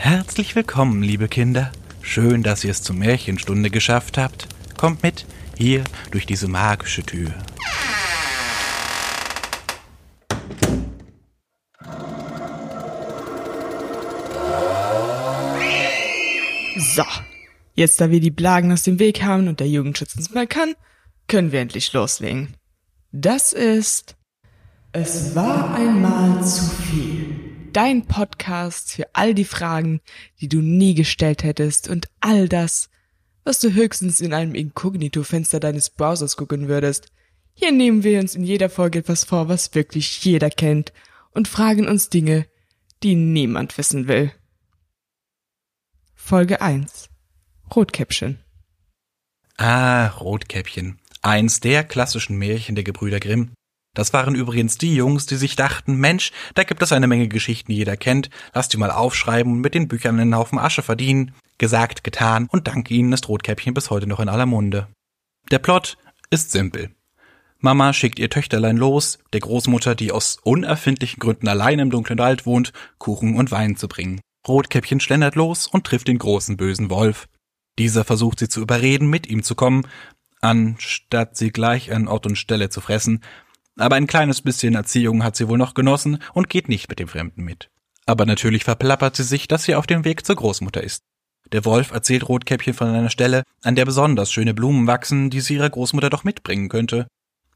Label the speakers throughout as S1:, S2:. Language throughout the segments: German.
S1: Herzlich willkommen, liebe Kinder. Schön, dass ihr es zur Märchenstunde geschafft habt. Kommt mit, hier durch diese magische Tür.
S2: So, jetzt da wir die Blagen aus dem Weg haben und der Jugendschutz uns mal kann, können wir endlich loslegen. Das ist Es war einmal zu viel. Dein Podcast für all die Fragen, die du nie gestellt hättest und all das, was du höchstens in einem Inkognito-Fenster deines Browsers gucken würdest. Hier nehmen wir uns in jeder Folge etwas vor, was wirklich jeder kennt und fragen uns Dinge, die niemand wissen will. Folge 1 Rotkäppchen
S1: Ah, Rotkäppchen. Eins der klassischen Märchen der Gebrüder Grimm. Das waren übrigens die Jungs, die sich dachten, Mensch, da gibt es eine Menge Geschichten, die jeder kennt, lass die mal aufschreiben und mit den Büchern einen Haufen Asche verdienen. Gesagt, getan und dank ihnen ist Rotkäppchen bis heute noch in aller Munde. Der Plot ist simpel. Mama schickt ihr Töchterlein los, der Großmutter, die aus unerfindlichen Gründen allein im dunklen Wald wohnt, Kuchen und Wein zu bringen. Rotkäppchen schlendert los und trifft den großen bösen Wolf. Dieser versucht sie zu überreden, mit ihm zu kommen, anstatt sie gleich an Ort und Stelle zu fressen. Aber ein kleines bisschen Erziehung hat sie wohl noch genossen und geht nicht mit dem Fremden mit. Aber natürlich verplappert sie sich, dass sie auf dem Weg zur Großmutter ist. Der Wolf erzählt Rotkäppchen von einer Stelle, an der besonders schöne Blumen wachsen, die sie ihrer Großmutter doch mitbringen könnte.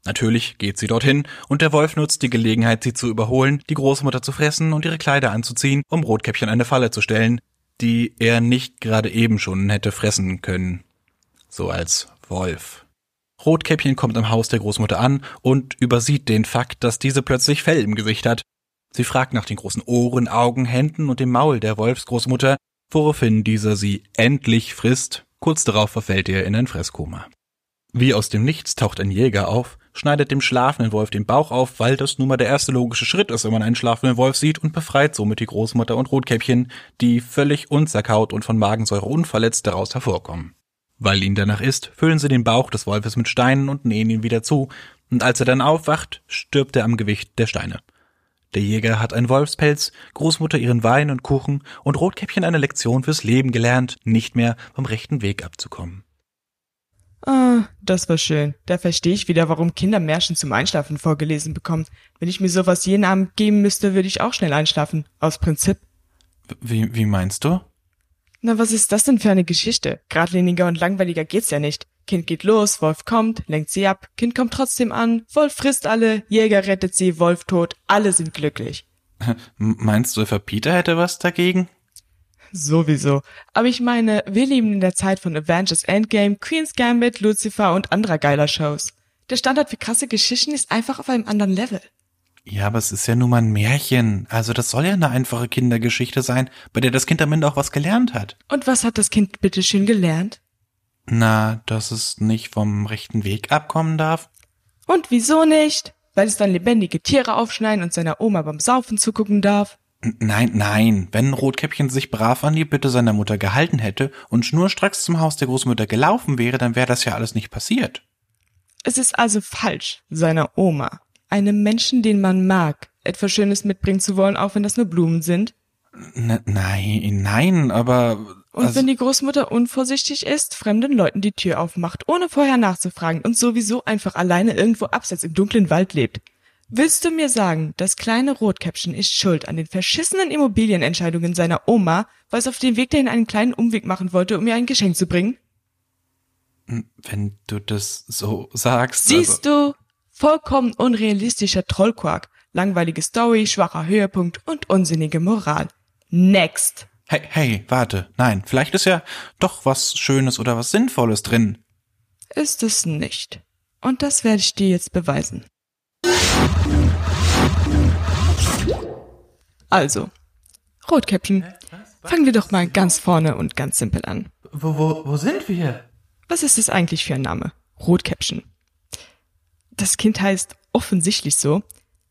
S1: Natürlich geht sie dorthin, und der Wolf nutzt die Gelegenheit, sie zu überholen, die Großmutter zu fressen und ihre Kleider anzuziehen, um Rotkäppchen eine Falle zu stellen, die er nicht gerade eben schon hätte fressen können. So als Wolf. Rotkäppchen kommt am Haus der Großmutter an und übersieht den Fakt, dass diese plötzlich Fell im Gesicht hat. Sie fragt nach den großen Ohren, Augen, Händen und dem Maul der Wolfsgroßmutter, woraufhin dieser sie endlich frisst. Kurz darauf verfällt er in ein Fresskoma. Wie aus dem Nichts taucht ein Jäger auf, schneidet dem schlafenden Wolf den Bauch auf, weil das nun mal der erste logische Schritt ist, wenn man einen schlafenden Wolf sieht und befreit somit die Großmutter und Rotkäppchen, die völlig unzerkaut und von Magensäure unverletzt daraus hervorkommen. Weil ihnen danach ist, füllen sie den Bauch des Wolfes mit Steinen und nähen ihn wieder zu, und als er dann aufwacht, stirbt er am Gewicht der Steine. Der Jäger hat einen Wolfspelz, Großmutter ihren Wein und Kuchen und Rotkäppchen eine Lektion fürs Leben gelernt, nicht mehr vom rechten Weg abzukommen.
S2: Ah, das war schön. Da verstehe ich wieder, warum Kinder Märchen zum Einschlafen vorgelesen bekommen. Wenn ich mir sowas jeden Abend geben müsste, würde ich auch schnell einschlafen. Aus Prinzip.
S1: Wie, wie meinst du?
S2: Na, was ist das denn für eine Geschichte? Gradliniger und langweiliger geht's ja nicht. Kind geht los, Wolf kommt, lenkt sie ab, Kind kommt trotzdem an, Wolf frisst alle, Jäger rettet sie, Wolf tot, alle sind glücklich.
S1: Meinst du, Peter hätte was dagegen?
S2: Sowieso. Aber ich meine, wir leben in der Zeit von Avengers Endgame, Queen's Gambit, Lucifer und anderer geiler Shows. Der Standard für krasse Geschichten ist einfach auf einem anderen Level.
S1: Ja, aber es ist ja nun mal ein Märchen. Also das soll ja eine einfache Kindergeschichte sein, bei der das Kind am Ende auch was gelernt hat.
S2: Und was hat das Kind bitteschön gelernt?
S1: Na, dass es nicht vom rechten Weg abkommen darf.
S2: Und wieso nicht? Weil es dann lebendige Tiere aufschneiden und seiner Oma beim Saufen zugucken darf?
S1: Nein, nein. Wenn Rotkäppchen sich brav an die Bitte seiner Mutter gehalten hätte und schnurstracks zum Haus der Großmutter gelaufen wäre, dann wäre das ja alles nicht passiert.
S2: Es ist also falsch, seiner Oma, einem Menschen, den man mag, etwas Schönes mitbringen zu wollen, auch wenn das nur Blumen sind?
S1: N nein, nein, aber.
S2: Und also wenn die Großmutter unvorsichtig ist, fremden Leuten die Tür aufmacht, ohne vorher nachzufragen und sowieso einfach alleine irgendwo abseits im dunklen Wald lebt, Willst du mir sagen, das kleine Rotkäppchen ist schuld an den verschissenen Immobilienentscheidungen seiner Oma, weil es auf dem Weg dahin einen kleinen Umweg machen wollte, um ihr ein Geschenk zu bringen?
S1: Wenn du das so sagst.
S2: Siehst du? Vollkommen unrealistischer Trollquark, langweilige Story, schwacher Höhepunkt und unsinnige Moral. Next!
S1: Hey, hey, warte. Nein, vielleicht ist ja doch was Schönes oder was Sinnvolles drin.
S2: Ist es nicht. Und das werde ich dir jetzt beweisen. Also, Rotkäppchen, fangen wir doch mal ganz vorne und ganz simpel an.
S1: Wo, wo, wo sind wir?
S2: Was ist es eigentlich für ein Name? Rotkäppchen. Das Kind heißt offensichtlich so,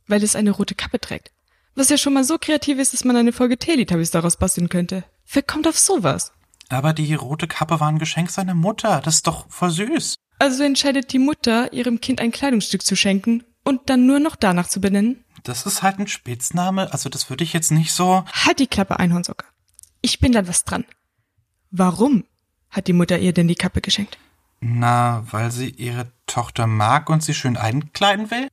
S2: weil es eine rote Kappe trägt. Was ja schon mal so kreativ ist, dass man eine Folge Teletubbies daraus basteln könnte. Wer kommt auf sowas?
S1: Aber die rote Kappe war ein Geschenk seiner Mutter. Das ist doch voll süß.
S2: Also entscheidet die Mutter, ihrem Kind ein Kleidungsstück zu schenken und dann nur noch danach zu benennen?
S1: Das ist halt ein Spitzname, also das würde ich jetzt nicht so.
S2: Halt die Klappe, Einhornsocke. Ich bin dann was dran. Warum hat die Mutter ihr denn die Kappe geschenkt?
S1: Na, weil sie ihre Tochter mag und sie schön einkleiden will?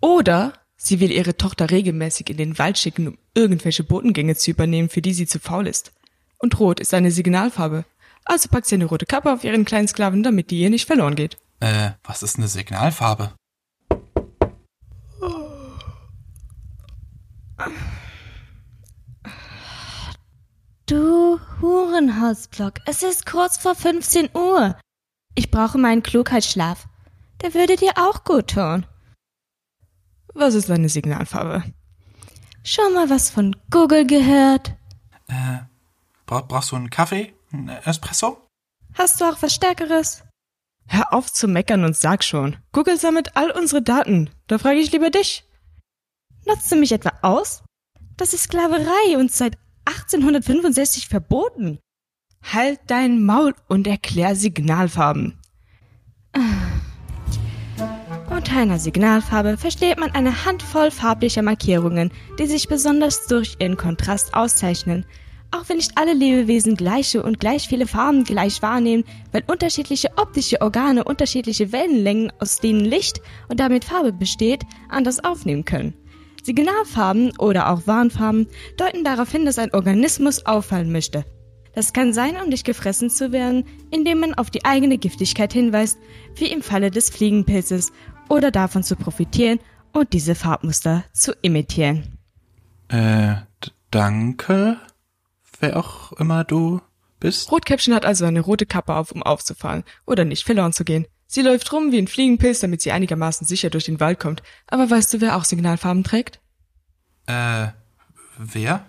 S2: Oder sie will ihre Tochter regelmäßig in den Wald schicken, um irgendwelche Botengänge zu übernehmen, für die sie zu faul ist. Und rot ist eine Signalfarbe. Also packt sie eine rote Kappe auf ihren kleinen Sklaven, damit die ihr nicht verloren geht.
S1: Äh, was ist eine Signalfarbe?
S3: Du Hurenhausblock, es ist kurz vor 15 Uhr. Ich brauche meinen Klugheitsschlaf. Der würde dir auch gut tun.
S2: Was ist eine Signalfarbe?
S3: Schon mal was von Google gehört?
S1: Äh, bra brauchst du einen Kaffee? Ein Espresso?
S3: Hast du auch was Stärkeres?
S2: Hör auf zu meckern und sag schon. Google sammelt all unsere Daten. Da frage ich lieber dich.
S3: Nutzt du mich etwa aus? Das ist Sklaverei und seit 1865 verboten.
S2: Halt dein Maul und erklär Signalfarben.
S3: Unter einer Signalfarbe versteht man eine Handvoll farblicher Markierungen, die sich besonders durch ihren Kontrast auszeichnen. Auch wenn nicht alle Lebewesen gleiche und gleich viele Farben gleich wahrnehmen, weil unterschiedliche optische Organe unterschiedliche Wellenlängen, aus denen Licht und damit Farbe besteht, anders aufnehmen können. Signalfarben oder auch Warnfarben deuten darauf hin, dass ein Organismus auffallen möchte. Das kann sein, um nicht gefressen zu werden, indem man auf die eigene Giftigkeit hinweist, wie im Falle des Fliegenpilzes, oder davon zu profitieren und diese Farbmuster zu imitieren.
S1: Äh, danke, wer auch immer du bist.
S2: Rotkäppchen hat also eine rote Kappe auf, um aufzufallen oder nicht verloren zu gehen. Sie läuft rum wie ein Fliegenpilz, damit sie einigermaßen sicher durch den Wald kommt. Aber weißt du, wer auch Signalfarben trägt?
S1: Äh, wer?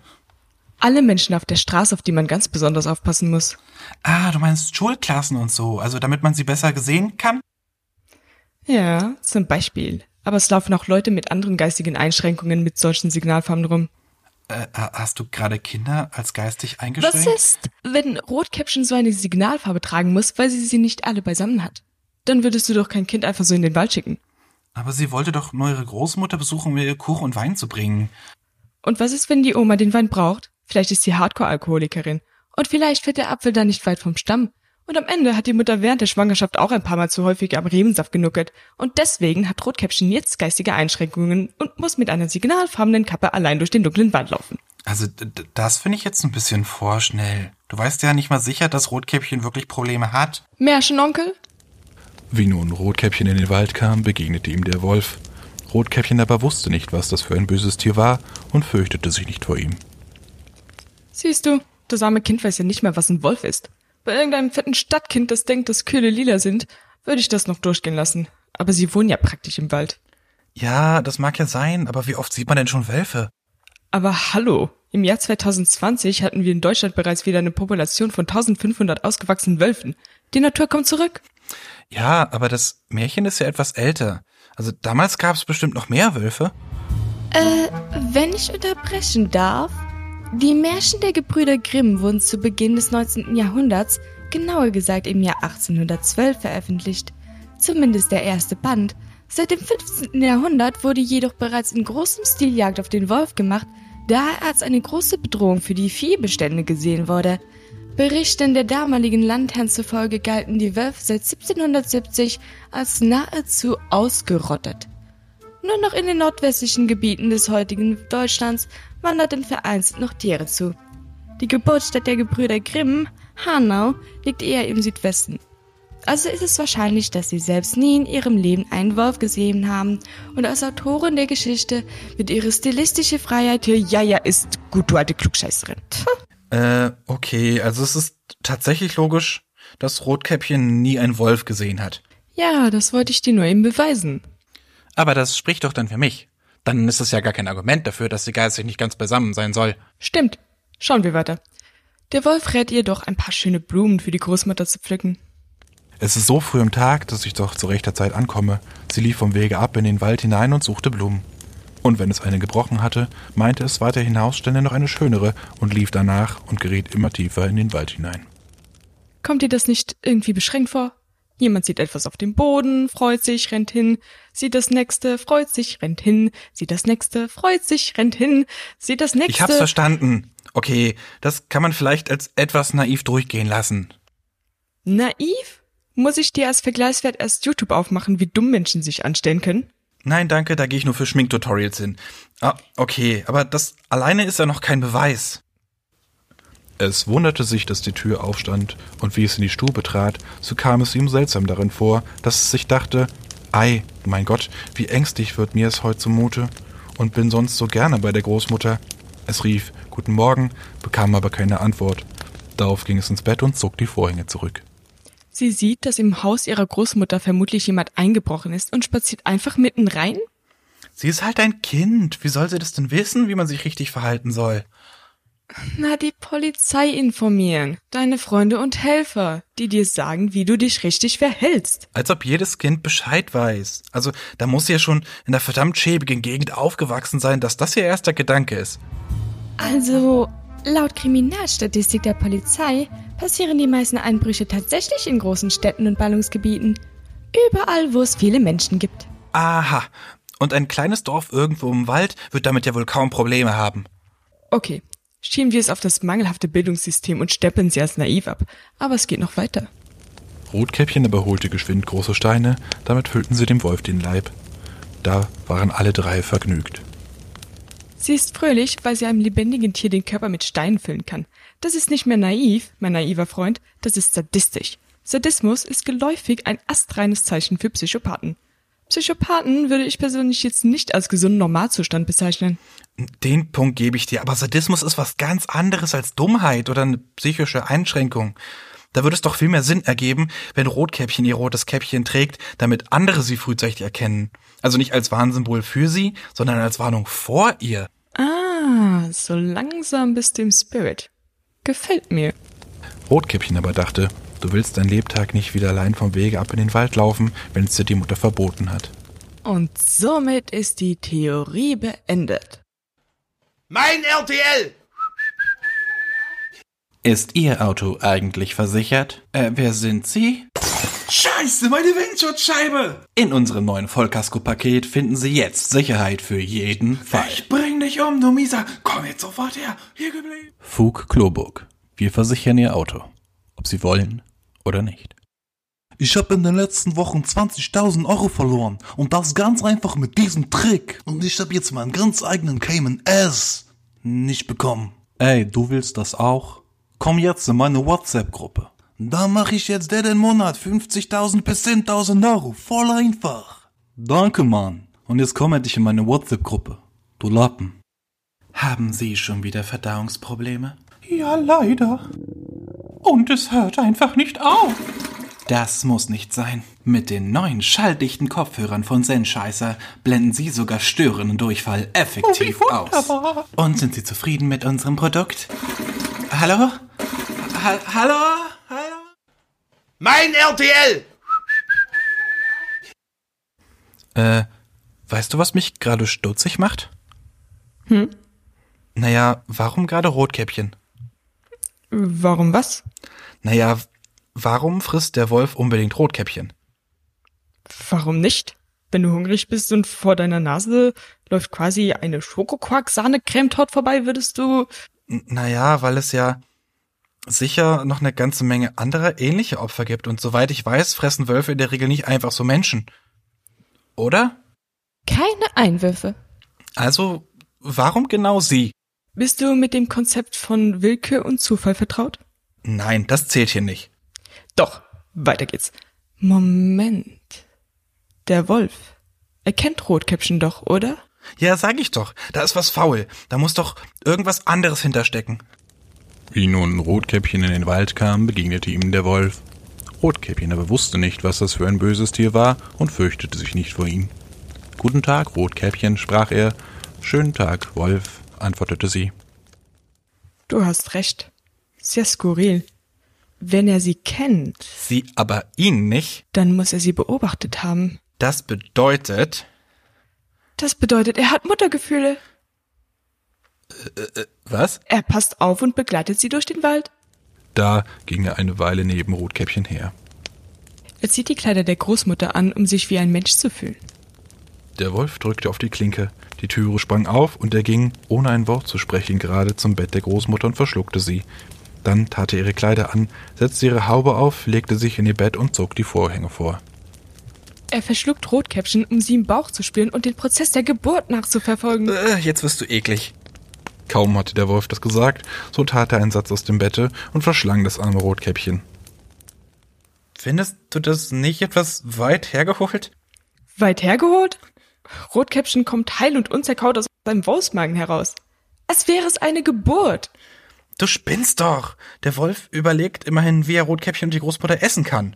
S2: Alle Menschen auf der Straße, auf die man ganz besonders aufpassen muss.
S1: Ah, du meinst Schulklassen und so, also damit man sie besser gesehen kann?
S2: Ja, zum Beispiel. Aber es laufen auch Leute mit anderen geistigen Einschränkungen mit solchen Signalfarben rum.
S1: Äh, hast du gerade Kinder als geistig eingeschränkt?
S2: Was ist, wenn Rotkäppchen so eine Signalfarbe tragen muss, weil sie sie nicht alle beisammen hat? Dann würdest du doch kein Kind einfach so in den Wald schicken.
S1: Aber sie wollte doch nur ihre Großmutter besuchen, um ihr Kuchen und Wein zu bringen.
S2: Und was ist, wenn die Oma den Wein braucht? Vielleicht ist sie Hardcore-Alkoholikerin. Und vielleicht fällt der Apfel da nicht weit vom Stamm. Und am Ende hat die Mutter während der Schwangerschaft auch ein paar Mal zu häufig am Rebensaft genuckelt. Und deswegen hat Rotkäppchen jetzt geistige Einschränkungen und muss mit einer signalfarbenen Kappe allein durch den dunklen Wald laufen.
S1: Also das finde ich jetzt ein bisschen vorschnell. Du weißt ja nicht mal sicher, dass Rotkäppchen wirklich Probleme hat.
S2: Märchenonkel?
S4: Wie nun Rotkäppchen in den Wald kam, begegnete ihm der Wolf. Rotkäppchen aber wusste nicht, was das für ein böses Tier war und fürchtete sich nicht vor ihm.
S2: Siehst du, das arme Kind weiß ja nicht mehr, was ein Wolf ist. Bei irgendeinem fetten Stadtkind, das denkt, dass Kühle lila sind, würde ich das noch durchgehen lassen. Aber sie wohnen ja praktisch im Wald.
S1: Ja, das mag ja sein, aber wie oft sieht man denn schon Wölfe?
S2: Aber hallo, im Jahr 2020 hatten wir in Deutschland bereits wieder eine Population von 1500 ausgewachsenen Wölfen. Die Natur kommt zurück.
S1: Ja, aber das Märchen ist ja etwas älter. Also damals gab es bestimmt noch mehr Wölfe.
S3: Äh, wenn ich unterbrechen darf? Die Märchen der Gebrüder Grimm wurden zu Beginn des 19. Jahrhunderts, genauer gesagt im Jahr 1812, veröffentlicht. Zumindest der erste Band. Seit dem 15. Jahrhundert wurde jedoch bereits in großem Stil Jagd auf den Wolf gemacht, da er als eine große Bedrohung für die Viehbestände gesehen wurde. Berichten der damaligen Landherren zufolge galten die Wölfe seit 1770 als nahezu ausgerottet. Nur noch in den nordwestlichen Gebieten des heutigen Deutschlands wanderten vereinzelt noch Tiere zu. Die Geburtsstätte der Gebrüder Grimm, Hanau, liegt eher im Südwesten. Also ist es wahrscheinlich, dass sie selbst nie in ihrem Leben einen Wolf gesehen haben und als Autorin der Geschichte wird ihre stilistische Freiheit hier ja ja ist gut, du alte Klugscheißerin.
S1: Äh, okay, also es ist tatsächlich logisch, dass Rotkäppchen nie einen Wolf gesehen hat.
S2: Ja, das wollte ich dir nur eben beweisen.
S1: Aber das spricht doch dann für mich. Dann ist es ja gar kein Argument dafür, dass die geistig nicht ganz beisammen sein soll.
S2: Stimmt. Schauen wir weiter. Der Wolf rät ihr doch, ein paar schöne Blumen für die Großmutter zu pflücken.
S4: Es ist so früh am Tag, dass ich doch zu rechter Zeit ankomme. Sie lief vom Wege ab in den Wald hinein und suchte Blumen. Und wenn es eine gebrochen hatte, meinte es weiter hinaus stände noch eine schönere und lief danach und geriet immer tiefer in den Wald hinein.
S2: Kommt dir das nicht irgendwie beschränkt vor? Jemand sieht etwas auf dem Boden, freut sich, rennt hin, sieht das nächste, freut sich, rennt hin, sieht das nächste, freut sich, rennt hin, sieht das nächste.
S1: Ich hab's verstanden. Okay, das kann man vielleicht als etwas naiv durchgehen lassen.
S2: Naiv? Muss ich dir als Vergleichswert erst YouTube aufmachen, wie dumm Menschen sich anstellen können?
S1: Nein, danke, da gehe ich nur für Schminktutorials hin. Ah, okay, aber das alleine ist ja noch kein Beweis.
S4: Es wunderte sich, dass die Tür aufstand, und wie es in die Stube trat, so kam es ihm seltsam darin vor, dass es sich dachte, ei, mein Gott, wie ängstlich wird mir es heute zumute, und bin sonst so gerne bei der Großmutter. Es rief Guten Morgen, bekam aber keine Antwort. Darauf ging es ins Bett und zog die Vorhänge zurück.
S2: Sie sieht, dass im Haus ihrer Großmutter vermutlich jemand eingebrochen ist und spaziert einfach mitten rein?
S1: Sie ist halt ein Kind. Wie soll sie das denn wissen, wie man sich richtig verhalten soll?
S2: Na, die Polizei informieren. Deine Freunde und Helfer, die dir sagen, wie du dich richtig verhältst.
S1: Als ob jedes Kind Bescheid weiß. Also, da muss sie ja schon in der verdammt schäbigen Gegend aufgewachsen sein, dass das ihr erster Gedanke ist.
S3: Also, laut Kriminalstatistik der Polizei passieren die meisten Einbrüche tatsächlich in großen Städten und Ballungsgebieten. Überall, wo es viele Menschen gibt.
S1: Aha. Und ein kleines Dorf irgendwo im Wald wird damit ja wohl kaum Probleme haben.
S2: Okay, schieben wir es auf das mangelhafte Bildungssystem und steppeln sie als naiv ab. Aber es geht noch weiter.
S4: Rotkäppchen aber holte geschwind große Steine, damit füllten sie dem Wolf den Leib. Da waren alle drei vergnügt.
S2: Sie ist fröhlich, weil sie einem lebendigen Tier den Körper mit Steinen füllen kann. Das ist nicht mehr naiv, mein naiver Freund, das ist sadistisch. Sadismus ist geläufig ein astreines Zeichen für Psychopathen. Psychopathen würde ich persönlich jetzt nicht als gesunden Normalzustand bezeichnen.
S1: Den Punkt gebe ich dir, aber Sadismus ist was ganz anderes als Dummheit oder eine psychische Einschränkung. Da würde es doch viel mehr Sinn ergeben, wenn Rotkäppchen ihr rotes Käppchen trägt, damit andere sie frühzeitig erkennen. Also nicht als Warnsymbol für sie, sondern als Warnung vor ihr.
S2: Ah, so langsam bist du im Spirit. Gefällt mir.
S4: Rotkäppchen aber dachte, du willst dein Lebtag nicht wieder allein vom Wege ab in den Wald laufen, wenn es dir die Mutter verboten hat.
S2: Und somit ist die Theorie beendet.
S5: Mein RTL!
S1: Ist Ihr Auto eigentlich versichert? Äh, wer sind Sie?
S5: Scheiße, meine Windschutzscheibe!
S1: In unserem neuen Vollkasko-Paket finden Sie jetzt Sicherheit für jeden Fall.
S5: Ich bring dich um, du Mieser! Komm jetzt sofort her! Hier geblieben!
S1: Fug Kloburg. Wir versichern Ihr Auto. Ob Sie wollen oder nicht.
S6: Ich habe in den letzten Wochen 20.000 Euro verloren und das ganz einfach mit diesem Trick. Und ich habe jetzt meinen ganz eigenen Cayman S nicht bekommen.
S1: Ey, du willst das auch? Komm jetzt in meine WhatsApp-Gruppe.
S6: Da mache ich jetzt jeden Monat 50.000 bis 10.000 Euro. Voll einfach.
S1: Danke, Mann. Und jetzt komm endlich in meine WhatsApp-Gruppe. Du Lappen. Haben Sie schon wieder Verdauungsprobleme?
S5: Ja, leider. Und es hört einfach nicht auf.
S1: Das muss nicht sein. Mit den neuen schalldichten Kopfhörern von Zenscheißer blenden Sie sogar störenden Durchfall effektiv
S5: Oh,
S1: aus. Und sind Sie zufrieden mit unserem Produkt? Hallo? Ha hallo? Hallo?
S5: Mein RTL!
S1: Äh, weißt du, was mich gerade stutzig macht? Hm? Naja, warum gerade Rotkäppchen?
S2: Warum was?
S1: Naja, warum frisst der Wolf unbedingt Rotkäppchen?
S2: Warum nicht? Wenn du hungrig bist und vor deiner Nase läuft quasi eine Schokoquark-Sahne-Creme-Torte vorbei, würdest du...
S1: N naja, weil es ja sicher noch eine ganze Menge anderer ähnliche Opfer gibt und soweit ich weiß, fressen Wölfe in der Regel nicht einfach so Menschen. Oder?
S3: Keine Einwürfe.
S1: Also, warum genau sie?
S2: Bist du mit dem Konzept von Willkür und Zufall vertraut?
S1: Nein, das zählt hier nicht.
S2: Doch, weiter geht's. Moment. Der Wolf. Er kennt Rotkäppchen doch, oder?
S1: Ja, sag ich doch. Da ist was faul. Da muss doch irgendwas anderes hinterstecken.
S4: Wie nun Rotkäppchen in den Wald kam, begegnete ihm der Wolf. Rotkäppchen aber wusste nicht, was das für ein böses Tier war und fürchtete sich nicht vor ihm. Guten Tag, Rotkäppchen, sprach er. Schönen Tag, Wolf, antwortete sie.
S2: Du hast recht. Sehr skurril. Wenn er sie kennt,
S1: Sie aber ihn nicht.
S2: dann muss er sie beobachtet haben.
S1: Das bedeutet.
S2: Das bedeutet, er hat Muttergefühle.
S1: Was?
S2: Er passt auf und begleitet sie durch den Wald.
S4: Da ging er eine Weile neben Rotkäppchen her.
S2: Er zieht die Kleider der Großmutter an, um sich wie ein Mensch zu fühlen.
S4: Der Wolf drückte auf die Klinke. Die Türe sprang auf und er ging, ohne ein Wort zu sprechen, gerade zum Bett der Großmutter und verschluckte sie. Dann tat er ihre Kleider an, setzte ihre Haube auf, legte sich in ihr Bett und zog die Vorhänge vor.
S2: Er verschluckt Rotkäppchen, um sie im Bauch zu spüren und den Prozess der Geburt nachzuverfolgen.
S1: Äh, jetzt wirst du eklig.
S4: Kaum hatte der Wolf das gesagt, so tat er einen Satz aus dem Bette und verschlang das arme Rotkäppchen.
S1: Findest du das nicht etwas weit hergeholt?
S2: Weit hergeholt? Rotkäppchen kommt heil und unzerkaut aus seinem Wolfsmagen heraus. Als wäre es eine Geburt.
S1: Du spinnst doch. Der Wolf überlegt immerhin, wie er Rotkäppchen und die Großmutter essen kann.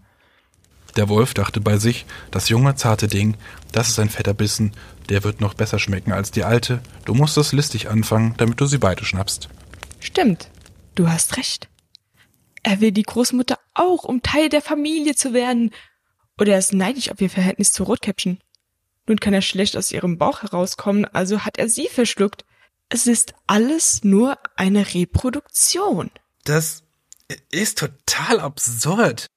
S4: Der Wolf dachte bei sich, das junge, zarte Ding, das ist ein fetter Bissen, der wird noch besser schmecken als die alte. Du musst es listig anfangen, damit du sie beide schnappst.
S2: Stimmt. Du hast recht. Er will die Großmutter auch, um Teil der Familie zu werden. Oder er ist neidisch auf ihr Verhältnis zu Rotkäppchen. Nun kann er schlecht aus ihrem Bauch herauskommen, also hat er sie verschluckt. Es ist alles nur eine Reproduktion.
S1: Das ist total absurd.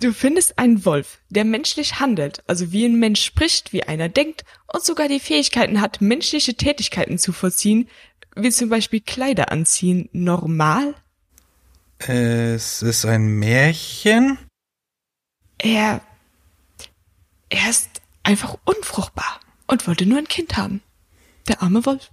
S2: Du findest einen Wolf, der menschlich handelt, also wie ein Mensch spricht, wie einer denkt und sogar die Fähigkeiten hat, menschliche Tätigkeiten zu vollziehen, wie zum Beispiel Kleider anziehen, normal?
S1: Es ist ein Märchen?
S2: Er. Er ist einfach unfruchtbar und wollte nur ein Kind haben. Der arme Wolf.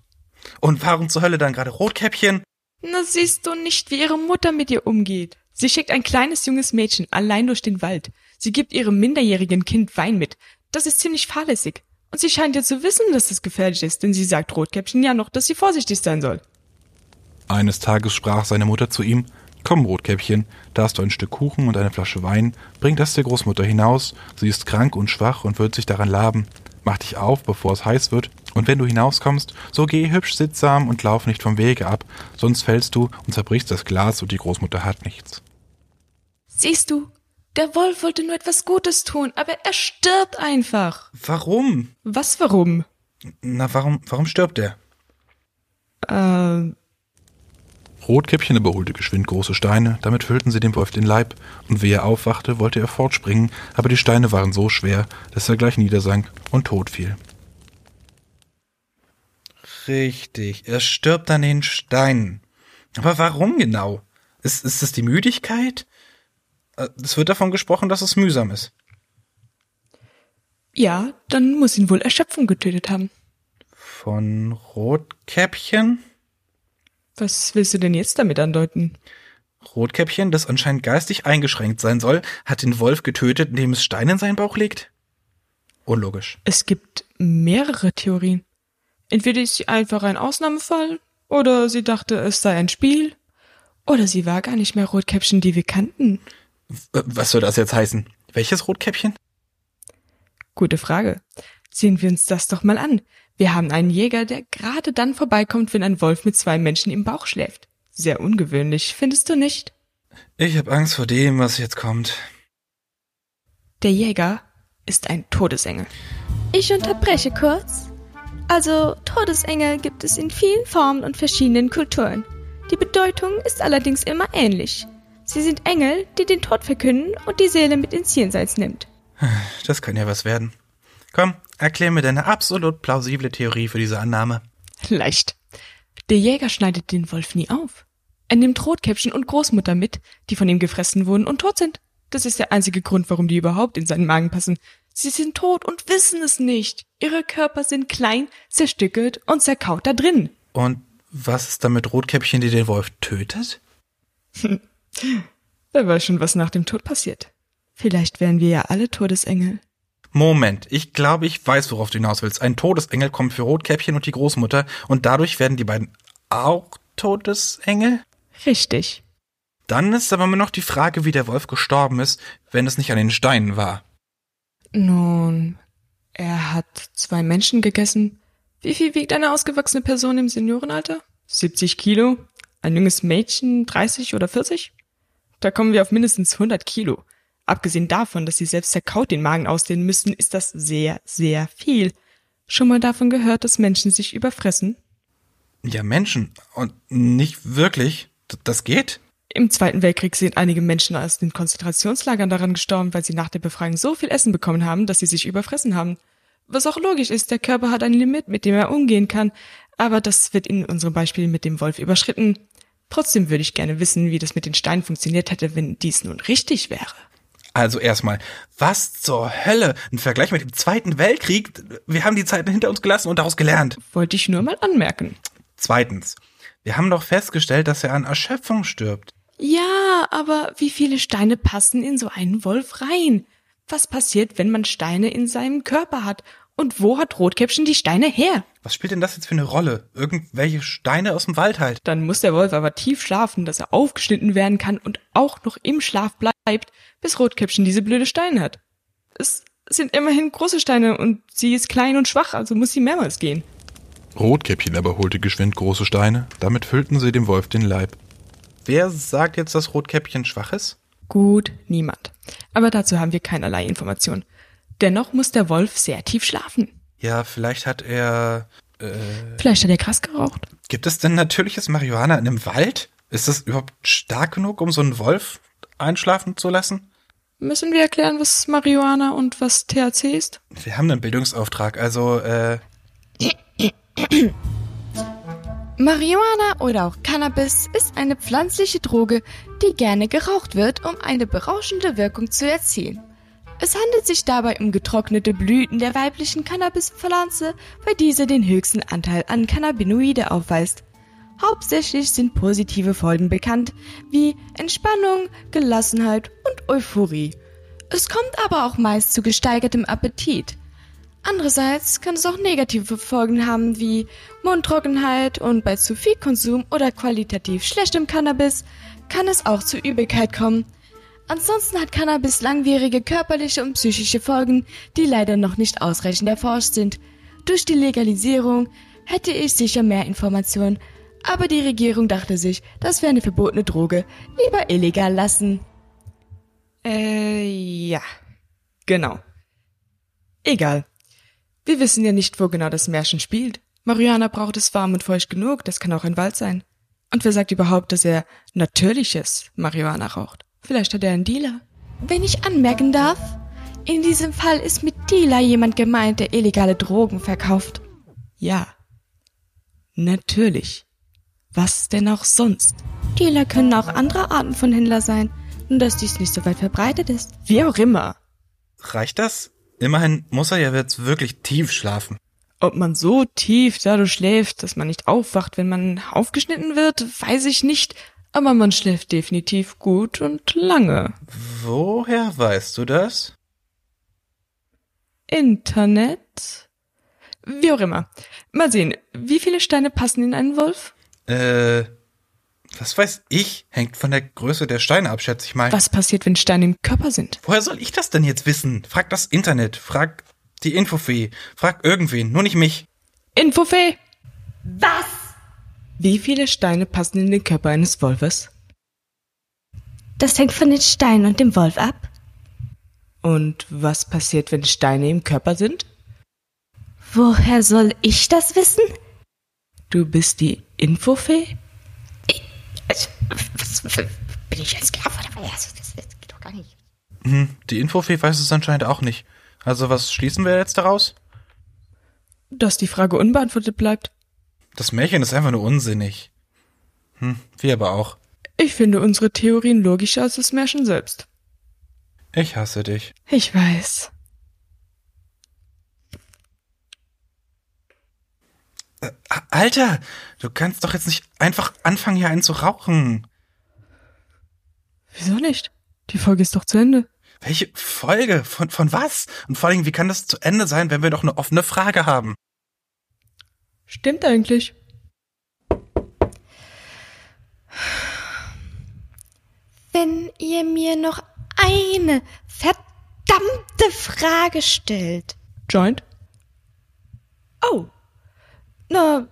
S1: Und warum zur Hölle dann gerade Rotkäppchen?
S2: Na, siehst du nicht, wie ihre Mutter mit ihr umgeht. Sie schickt ein kleines junges Mädchen allein durch den Wald. Sie gibt ihrem minderjährigen Kind Wein mit. Das ist ziemlich fahrlässig. Und sie scheint ja zu wissen, dass es gefährlich ist, denn sie sagt Rotkäppchen ja noch, dass sie vorsichtig sein soll.
S4: Eines Tages sprach seine Mutter zu ihm, Komm, Rotkäppchen, da hast du ein Stück Kuchen und eine Flasche Wein, bring das der Großmutter hinaus, sie ist krank und schwach und wird sich daran laben. Mach dich auf, bevor es heiß wird, und wenn du hinauskommst, so geh hübsch sittsam und lauf nicht vom Wege ab, sonst fällst du und zerbrichst das Glas und die Großmutter hat nichts.
S2: Siehst du, der Wolf wollte nur etwas Gutes tun, aber er stirbt einfach.
S1: Warum?
S2: Was warum?
S1: Na, warum, warum stirbt er?
S2: Äh,
S4: Rotkäppchen überholte geschwind große Steine, damit füllten sie dem Wolf den Leib, und wie er aufwachte, wollte er fortspringen, aber die Steine waren so schwer, dass er gleich niedersank und tot fiel.
S1: Richtig, er stirbt an den Steinen. Aber warum genau? Ist, ist es die Müdigkeit? Äh, Es wird davon gesprochen, dass es mühsam ist.
S2: ja, dann muss ihn wohl Erschöpfung getötet haben.
S1: Von Rotkäppchen?
S2: Was willst du denn jetzt damit andeuten?
S1: Rotkäppchen, das anscheinend geistig eingeschränkt sein soll, hat den Wolf getötet, indem es Steine in seinen Bauch legt? Unlogisch.
S2: Es gibt mehrere Theorien. Entweder ist sie einfach ein Ausnahmefall, oder sie dachte, es sei ein Spiel, oder sie war gar nicht mehr Rotkäppchen, die wir kannten.
S1: Was soll das jetzt heißen? Welches Rotkäppchen?
S2: Gute Frage. Sehen wir uns das doch mal an. Wir haben einen Jäger, der gerade dann vorbeikommt, wenn ein Wolf mit zwei Menschen im Bauch schläft. Sehr ungewöhnlich, findest du nicht?
S1: Ich habe Angst vor dem, was jetzt kommt.
S2: Der Jäger ist ein Todesengel.
S3: Ich unterbreche kurz. Also, Todesengel gibt es in vielen Formen und verschiedenen Kulturen. Die Bedeutung ist allerdings immer ähnlich. Sie sind Engel, die den Tod verkünden und die Seele mit ins Jenseits nimmt.
S1: Das kann ja was werden. Komm, erklär mir deine absolut plausible Theorie für diese Annahme.
S2: Leicht. Der Jäger schneidet den Wolf nie auf. Er nimmt Rotkäppchen und Großmutter mit, die von ihm gefressen wurden und tot sind. Das ist der einzige Grund, warum die überhaupt in seinen Magen passen. Sie sind tot und wissen es nicht. Ihre Körper sind klein, zerstückelt und zerkaut da drin.
S1: Und was ist dann mit Rotkäppchen, die den Wolf tötet?
S2: Wer weiß schon, was nach dem Tod passiert. Vielleicht wären wir ja alle Todesengel.
S1: Moment, ich glaube, ich weiß, worauf du hinaus willst. Ein Todesengel kommt für Rotkäppchen und die Großmutter und dadurch werden die beiden auch Todesengel?
S2: Richtig.
S1: Dann ist aber immer noch die Frage, wie der Wolf gestorben ist, wenn es nicht an den Steinen war.
S2: Nun, er hat zwei Menschen gegessen. Wie viel wiegt eine ausgewachsene Person im Seniorenalter? 70 Kilo? Ein junges Mädchen 30 oder 40? Da kommen wir auf mindestens 100 Kilo. Abgesehen davon, dass sie selbst zerkaut den Magen ausdehnen müssen, ist das sehr, sehr viel. Schon mal davon gehört, dass Menschen sich überfressen?
S1: Ja, Menschen. Und nicht wirklich. Das geht?
S2: Im Zweiten Weltkrieg sind einige Menschen aus den Konzentrationslagern daran gestorben, weil sie nach der Befreiung so viel Essen bekommen haben, dass sie sich überfressen haben. Was auch logisch ist, der Körper hat ein Limit, mit dem er umgehen kann, aber das wird in unserem Beispiel mit dem Wolf überschritten. Trotzdem würde ich gerne wissen, wie das mit den Steinen funktioniert hätte, wenn dies nun richtig wäre.
S1: Also erstmal, was zur Hölle? Ein Vergleich mit dem Zweiten Weltkrieg? Wir haben die Zeiten hinter uns gelassen und daraus gelernt.
S2: Wollte ich nur mal anmerken.
S1: Zweitens, wir haben doch festgestellt, dass er an Erschöpfung stirbt.
S2: Ja, aber wie viele Steine passen in so einen Wolf rein? Was passiert, wenn man Steine in seinem Körper hat? Und wo hat Rotkäppchen die Steine her?
S1: Was spielt denn das jetzt für eine Rolle? Irgendwelche Steine aus dem Wald halt.
S2: Dann muss der Wolf aber tief schlafen, dass er aufgeschnitten werden kann und auch noch im Schlaf bleibt, bis Rotkäppchen diese blöde Steine hat. Es sind immerhin große Steine und sie ist klein und schwach, also muss sie mehrmals gehen.
S4: Rotkäppchen aber holte geschwind große Steine, damit füllten sie dem Wolf den Leib.
S1: Wer sagt jetzt, dass Rotkäppchen schwach ist?
S2: Gut, niemand. Aber dazu haben wir keinerlei Information. Dennoch muss der Wolf sehr tief schlafen.
S1: Ja, vielleicht hat er. Äh,
S2: Vielleicht hat er Gras geraucht.
S1: gibt es denn natürliches Marihuana in einem Wald? Ist das überhaupt stark genug, um so einen Wolf einschlafen zu lassen?
S2: Müssen wir erklären, was Marihuana und was THC ist?
S1: Wir haben einen Bildungsauftrag, also, äh,
S3: Marihuana oder auch Cannabis ist eine pflanzliche Droge, die gerne geraucht wird, um eine berauschende Wirkung zu erzielen. Es handelt sich dabei um getrocknete Blüten der weiblichen Cannabispflanze, weil diese den höchsten Anteil an Cannabinoide aufweist. Hauptsächlich sind positive Folgen bekannt, wie Entspannung, Gelassenheit und Euphorie. Es kommt aber auch meist zu gesteigertem Appetit. Andererseits kann es auch negative Folgen haben wie Mundtrockenheit und bei zu viel Konsum oder qualitativ schlechtem Cannabis kann es auch zu Übelkeit kommen. Ansonsten hat Cannabis langwierige körperliche und psychische Folgen, die leider noch nicht ausreichend erforscht sind. Durch die Legalisierung hätte ich sicher mehr Informationen, aber die Regierung dachte sich, das wäre eine verbotene Droge, lieber illegal lassen.
S2: Äh, ja. Genau. Egal. Wir wissen ja nicht, wo genau das Märchen spielt. Mariana braucht es warm und feucht genug, das kann auch ein Wald sein. Und wer sagt überhaupt, dass er natürliches Marihuana raucht? Vielleicht hat er einen Dealer.
S3: Wenn ich anmerken darf, in diesem Fall ist mit Dealer jemand gemeint, der illegale Drogen verkauft.
S2: Ja. Natürlich. Was denn auch sonst?
S3: Dealer können auch andere Arten von Händler sein, nur dass dies nicht so weit verbreitet ist.
S2: Wie auch immer.
S1: reicht das? Immerhin muss er ja jetzt wirklich tief schlafen.
S2: Ob man so tief dadurch schläft, dass man nicht aufwacht, wenn man aufgeschnitten wird, weiß ich nicht. Aber man schläft definitiv gut und lange.
S1: Woher weißt du das?
S2: Internet? Wie auch immer. Mal sehen, wie viele Steine passen in einen Wolf?
S1: Äh, was weiß ich? Hängt von der Größe der Steine ab, schätze ich mal.
S2: Was passiert, wenn Steine im Körper sind?
S1: Woher soll ich das denn jetzt wissen? Frag das Internet, frag die Infofee, frag irgendwen, nur nicht mich.
S2: Infofee!
S3: Was?
S2: Wie viele Steine passen in den Körper eines Wolfes?
S3: Das hängt von den Steinen und dem Wolf ab.
S2: Und was passiert, wenn Steine im Körper sind?
S3: Woher soll ich das wissen?
S2: Du bist die Infofee?
S3: Also, was, was, bin ich ein Sklave oder was? Das, das geht doch gar nicht.
S1: Hm, die Infofee weiß es anscheinend auch nicht. Also was schließen wir jetzt daraus?
S2: Dass die Frage unbeantwortet bleibt.
S1: Das Märchen ist einfach nur unsinnig. Hm, wir aber auch.
S2: Ich finde unsere Theorien logischer als das Märchen selbst.
S1: Ich hasse dich.
S2: Ich weiß.
S1: Alter, du kannst doch jetzt nicht einfach anfangen, hier einen zu rauchen.
S2: Wieso nicht? Die Folge ist doch zu Ende.
S1: Welche Folge? Von, von was? Und vor allem, wie kann das zu Ende sein, wenn wir doch eine offene Frage haben?
S2: Stimmt eigentlich.
S3: Wenn ihr mir noch eine verdammte Frage stellt.
S2: Joint?
S3: Oh. Na,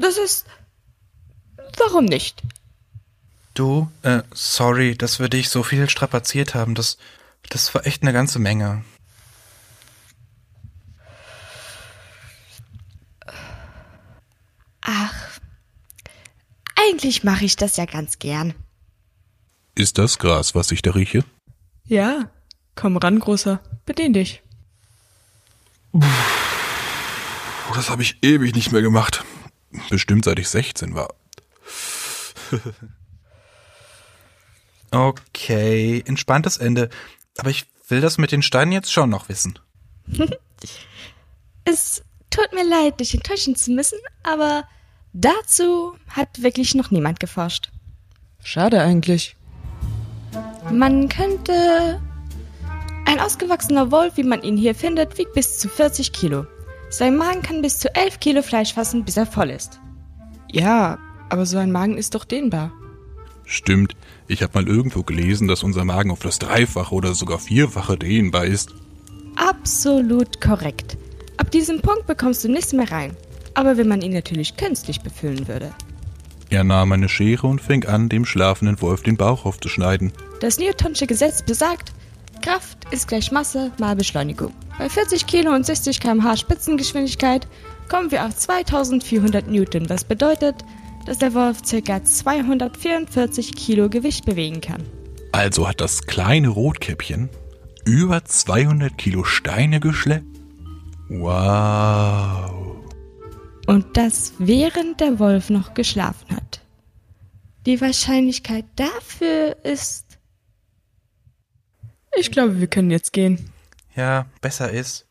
S3: das ist. Warum nicht?
S1: Du, äh, sorry, dass wir dich so viel strapaziert haben. Das, das war echt eine ganze Menge.
S3: Ach. Eigentlich mache ich das ja ganz gern.
S4: Ist das Gras, was ich da rieche?
S2: Ja. Komm ran, Großer. Bedien dich.
S1: Puh, das habe ich ewig nicht mehr gemacht. Bestimmt seit ich 16 war.
S7: Okay, entspanntes Ende. Aber ich will das mit den Steinen jetzt schon noch wissen.
S2: Es tut mir leid, dich enttäuschen zu müssen, aber dazu hat wirklich noch niemand geforscht.
S8: Schade eigentlich.
S2: Man könnte. Ein ausgewachsener Wolf, wie man ihn hier findet, wiegt bis zu 40 Kilo. Sein Magen kann bis zu 11 Kilo Fleisch fassen, bis er voll ist.
S8: Ja, aber so ein Magen ist doch dehnbar.
S1: Stimmt, ich habe mal irgendwo gelesen, dass unser Magen auf das Dreifache oder sogar Vierfache dehnbar ist.
S2: Absolut korrekt. Ab diesem Punkt bekommst du nichts mehr rein. Aber wenn man ihn natürlich künstlich befüllen würde.
S1: Er nahm eine Schere und fing an, dem schlafenden Wolf den Bauch aufzuschneiden.
S2: Das Newtonsche Gesetz besagt, Kraft ist gleich Masse mal Beschleunigung. Bei 40 Kilo und 60 km/h Spitzengeschwindigkeit kommen wir auf 2400 Newton, was bedeutet, dass der Wolf ca. 244 Kilo Gewicht bewegen kann.
S1: Also hat das kleine Rotkäppchen über 200 Kilo Steine geschleppt? Wow.
S2: Und das während der Wolf noch geschlafen hat. Die Wahrscheinlichkeit dafür ist
S8: Ich glaube, wir können jetzt gehen.
S7: Ja, besser ist.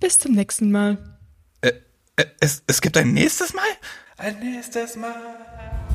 S8: Bis zum nächsten Mal.
S7: Äh, äh, es, es gibt ein nächstes Mal? Ein nächstes Mal.